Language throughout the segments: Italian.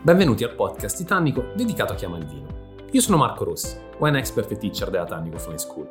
Benvenuti al podcast Titanico dedicato a chi ama il vino. Io sono Marco Rossi, wine expert e teacher della Tannico Fine School.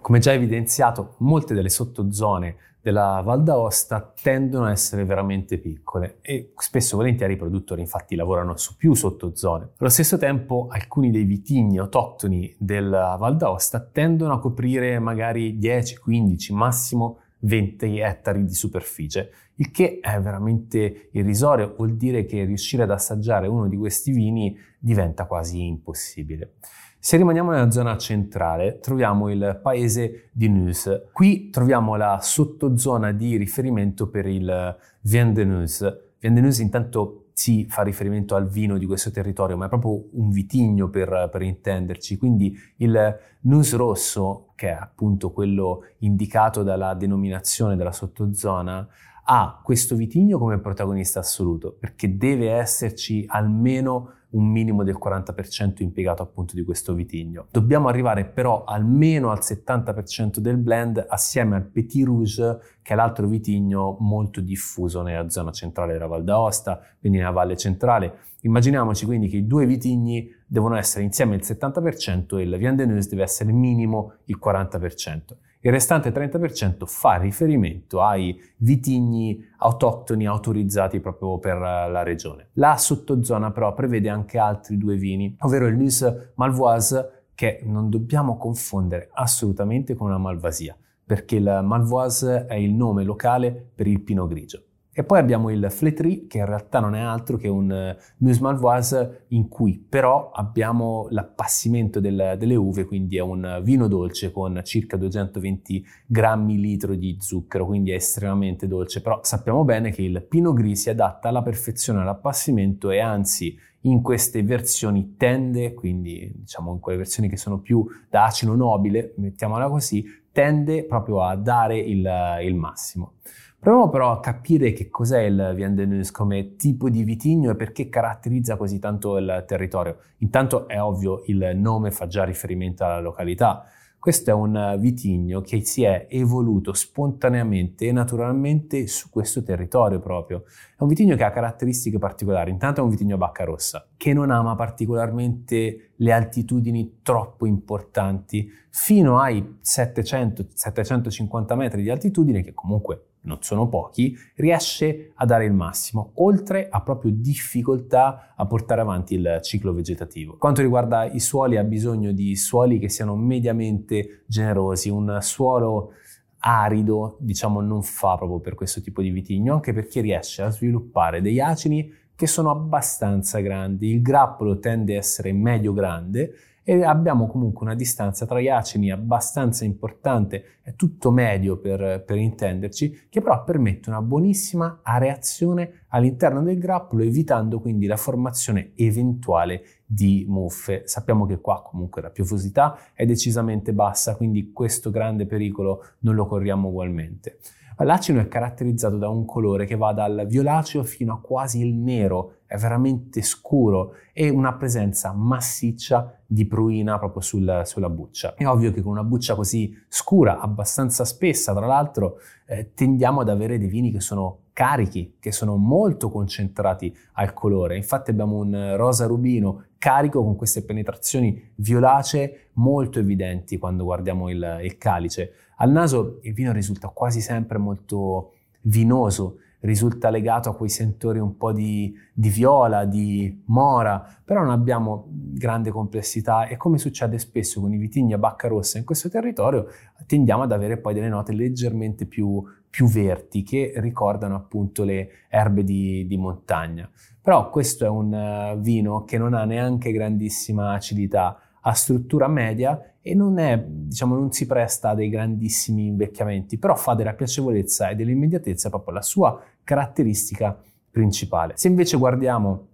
Come già evidenziato, molte delle sottozone della Val d'Aosta tendono a essere veramente piccole e spesso e volentieri i produttori infatti lavorano su più sottozone. Allo stesso tempo alcuni dei vitigni autoctoni della Val d'Aosta tendono a coprire magari 10, 15, massimo 20 ettari di superficie, il che è veramente irrisorio, vuol dire che riuscire ad assaggiare uno di questi vini diventa quasi impossibile. Se rimaniamo nella zona centrale, troviamo il paese di Neus. Qui troviamo la sottozona di riferimento per il Vien de Neus. Vien de Neus intanto si fa riferimento al vino di questo territorio, ma è proprio un vitigno per, per intenderci. Quindi il Neus rosso, che è appunto quello indicato dalla denominazione della sottozona, ha questo vitigno come protagonista assoluto, perché deve esserci almeno un minimo del 40% impiegato appunto di questo vitigno. Dobbiamo arrivare però almeno al 70% del blend assieme al Petit Rouge, che è l'altro vitigno molto diffuso nella zona centrale della Val d'Aosta, quindi nella Valle Centrale. Immaginiamoci quindi che i due vitigni devono essere insieme il 70% e il Viande Neus deve essere minimo il 40%. Il restante 30% fa riferimento ai vitigni autoctoni autorizzati proprio per la regione. La sottozona però prevede anche altri due vini, ovvero il Nuis Malvoise che non dobbiamo confondere assolutamente con una Malvasia, perché il Malvoise è il nome locale per il pino grigio. E poi abbiamo il Flétry, che in realtà non è altro che un uh, Neus Malvoise in cui però abbiamo l'appassimento del, delle uve, quindi è un vino dolce con circa 220 grammi litro di zucchero, quindi è estremamente dolce. Però sappiamo bene che il Pinot Gris si adatta alla perfezione all'appassimento e anzi in queste versioni tende, quindi diciamo in quelle versioni che sono più da acino nobile, mettiamola così, tende proprio a dare il, il massimo. Proviamo però a capire che cos'è il Viandenus come tipo di vitigno e perché caratterizza così tanto il territorio. Intanto è ovvio, il nome fa già riferimento alla località. Questo è un vitigno che si è evoluto spontaneamente e naturalmente su questo territorio proprio. È un vitigno che ha caratteristiche particolari. Intanto è un vitigno a bacca rossa, che non ama particolarmente le altitudini troppo importanti, fino ai 700-750 metri di altitudine, che comunque non sono pochi, riesce a dare il massimo, oltre a proprio difficoltà a portare avanti il ciclo vegetativo. Quanto riguarda i suoli, ha bisogno di suoli che siano mediamente generosi, un suolo arido, diciamo, non fa proprio per questo tipo di vitigno, anche perché riesce a sviluppare degli acini che sono abbastanza grandi. Il grappolo tende a essere medio grande e abbiamo comunque una distanza tra gli acini abbastanza importante, è tutto medio per, per intenderci, che però permette una buonissima areazione all'interno del grappolo, evitando quindi la formazione eventuale di muffe. Sappiamo che qua comunque la piovosità è decisamente bassa, quindi questo grande pericolo non lo corriamo ugualmente. L'acino è caratterizzato da un colore che va dal violaceo fino a quasi il nero, è veramente scuro e una presenza massiccia di pruina proprio sul, sulla buccia. È ovvio che con una buccia così scura, abbastanza spessa, tra l'altro, eh, tendiamo ad avere dei vini che sono carichi, che sono molto concentrati al colore. Infatti abbiamo un rosa rubino carico con queste penetrazioni violacee molto evidenti quando guardiamo il, il calice. Al naso il vino risulta quasi sempre molto vinoso, risulta legato a quei sentori un po' di, di, viola, di mora, però non abbiamo grande complessità e come succede spesso con i vitigni a bacca rossa in questo territorio, tendiamo ad avere poi delle note leggermente più, più verti che ricordano appunto le erbe di, di montagna. Però questo è un uh, vino che non ha neanche grandissima acidità, ha struttura media e non, è, diciamo, non si presta a dei grandissimi invecchiamenti, però fa della piacevolezza e dell'immediatezza proprio la sua caratteristica principale. Se invece guardiamo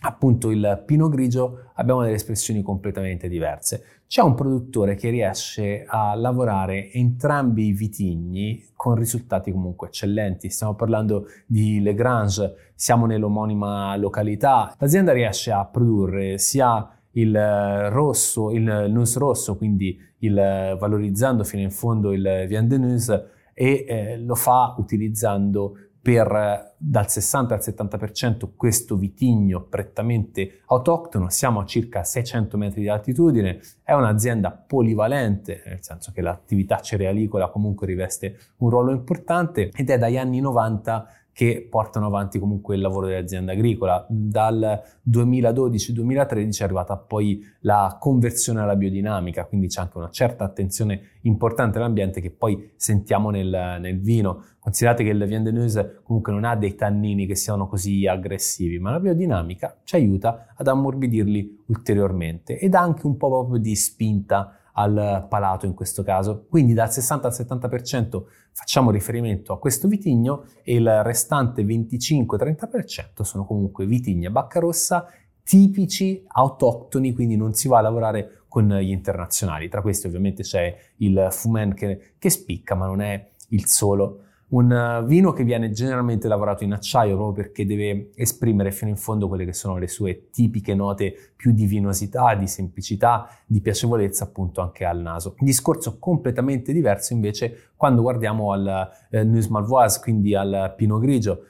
appunto il pino grigio abbiamo delle espressioni completamente diverse. C'è un produttore che riesce a lavorare entrambi i vitigni con risultati comunque eccellenti. Stiamo parlando di Le Grange, siamo nell'omonima località. L'azienda riesce a produrre sia il rosso, il nus rosso, quindi il, valorizzando fino in fondo il Viande Nus e eh, lo fa utilizzando per dal 60 al 70% questo vitigno prettamente autoctono, siamo a circa 600 metri di altitudine, è un'azienda polivalente, nel senso che l'attività cerealicola comunque riveste un ruolo importante ed è dagli anni 90 che portano avanti comunque il lavoro dell'azienda agricola. Dal 2012-2013 è arrivata poi la conversione alla biodinamica, quindi c'è anche una certa attenzione importante all'ambiente che poi sentiamo nel, nel vino. Considerate che il Viande News comunque non ha dei tannini che siano così aggressivi, ma la biodinamica ci aiuta ad ammorbidirli ulteriormente ed ha anche un po' proprio di spinta al palato in questo caso. Quindi dal 60 al 70% facciamo riferimento a questo vitigno e il restante 25-30% sono comunque vitigni a bacca rossa tipici autoctoni, quindi non si va a lavorare con gli internazionali. Tra questi ovviamente c'è il Fumen che, che spicca, ma non è il solo un vino che viene generalmente lavorato in acciaio proprio perché deve esprimere fino in fondo quelle che sono le sue tipiche note più di vinosità, di semplicità, di piacevolezza appunto anche al naso. Discorso completamente diverso invece quando guardiamo al eh, Nuits Malvoise, quindi al Pinot Grigio,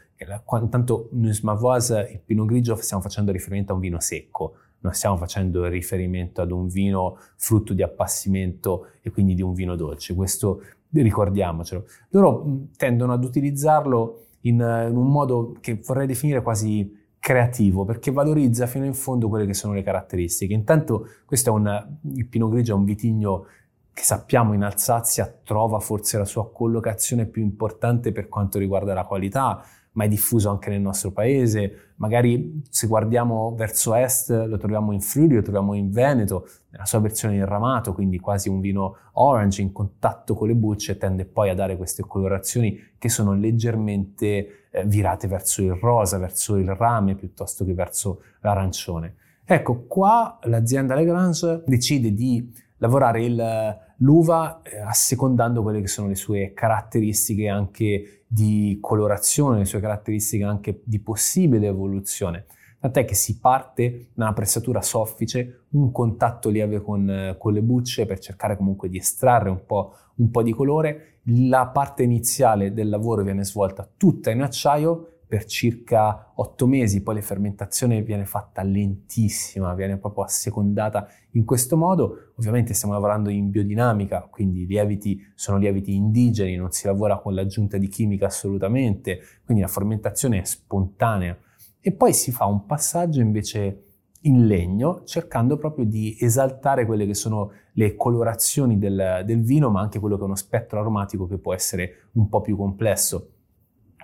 Intanto Nuits Malvoise, il Pinot Grigio stiamo facendo riferimento a un vino secco, non stiamo facendo riferimento ad un vino frutto di appassimento e quindi di un vino dolce. Questo ricordiamocelo. Loro tendono ad utilizzarlo in, in un modo che vorrei definire quasi creativo perché valorizza fino in fondo quelle che sono le caratteristiche. Intanto questo è un, il Pinot Grigio è un vitigno che sappiamo in Alsazia trova forse la sua collocazione più importante per quanto riguarda la qualità, ma è diffuso anche nel nostro paese. Magari se guardiamo verso est lo troviamo in Friuli, lo troviamo in Veneto, nella sua versione in ramato, quindi quasi un vino orange in contatto con le bucce, tende poi a dare queste colorazioni che sono leggermente eh, virate verso il rosa, verso il rame piuttosto che verso l'arancione. Ecco, qua l'azienda Legrange decide di lavorare il, l'uva eh, assecondando quelle che sono le sue caratteristiche anche di colorazione, le sue caratteristiche anche di possibile evoluzione. Tant'è che si parte da una pressatura soffice, un contatto lieve con, eh, con le bucce per cercare comunque di estrarre un po', un po' di colore. La parte iniziale del lavoro viene svolta tutta in acciaio per circa otto mesi, poi la fermentazione viene fatta lentissima, viene proprio assecondata in questo modo. Ovviamente stiamo lavorando in biodinamica, quindi i lieviti sono lieviti indigeni, non si lavora con l'aggiunta di chimica assolutamente, quindi la fermentazione è spontanea. E poi si fa un passaggio invece in legno, cercando proprio di esaltare quelle che sono le colorazioni del, del vino, ma anche quello che è uno spettro aromatico che può essere un po' più complesso.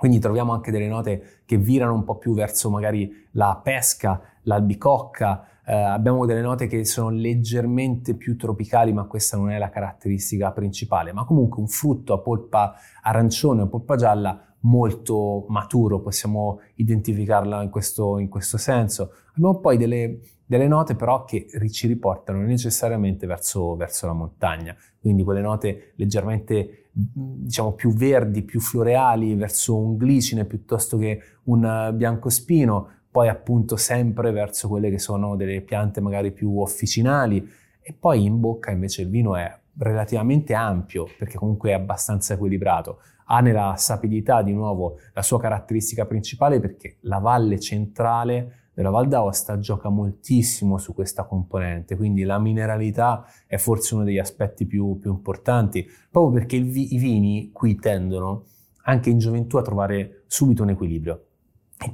Quindi troviamo anche delle note che virano un po' più verso magari la pesca, l'albicocca, eh, abbiamo delle note che sono leggermente più tropicali, ma questa non è la caratteristica principale, ma comunque un frutto a polpa arancione o polpa gialla molto maturo, possiamo identificarla in questo, in questo senso. Abbiamo poi delle, delle, note però che ci riportano necessariamente verso, verso la montagna, quindi quelle note leggermente diciamo più verdi, più floreali, verso un glicine piuttosto che un biancospino, poi appunto sempre verso quelle che sono delle piante magari più officinali e poi in bocca invece il vino è relativamente ampio perché comunque è abbastanza equilibrato. Ha nella sapidità di nuovo la sua caratteristica principale perché la valle centrale della Val d'Aosta gioca moltissimo su questa componente, quindi la mineralità è forse uno degli aspetti più, più importanti, proprio perché vi, i vini qui tendono anche in gioventù a trovare subito un equilibrio.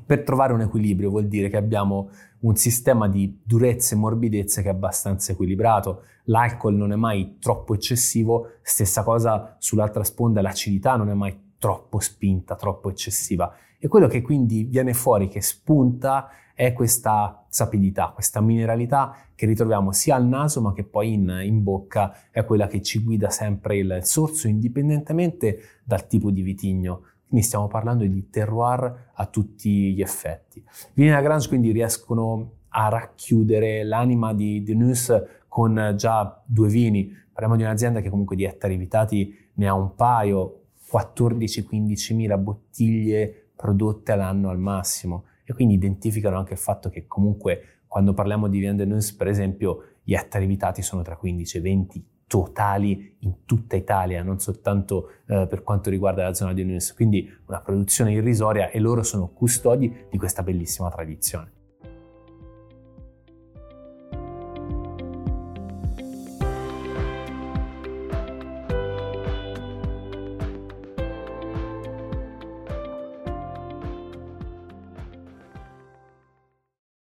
Per trovare un equilibrio vuol dire che abbiamo un sistema di durezze e morbidezze che è abbastanza equilibrato. L'alcol non è mai troppo eccessivo, stessa cosa sull'altra sponda, l'acidità non è mai troppo spinta, troppo eccessiva. E quello che quindi viene fuori, che spunta, è questa sapidità, questa mineralità che ritroviamo sia al naso ma che poi in, in bocca è quella che ci guida sempre il sorso indipendentemente dal tipo di vitigno. Quindi stiamo parlando di terroir a tutti gli effetti. Vini Lagrange quindi riescono a racchiudere l'anima di Denus con già due vini. Parliamo di un'azienda che comunque di ettari vitati ne ha un paio, 14-15 mila bottiglie prodotte all'anno al massimo e quindi identificano anche il fatto che comunque quando parliamo di Viande Nuns, per esempio, gli ettari evitati sono tra 15 e 20 totali in tutta Italia, non soltanto eh, per quanto riguarda la zona di Nunes, quindi una produzione irrisoria e loro sono custodi di questa bellissima tradizione.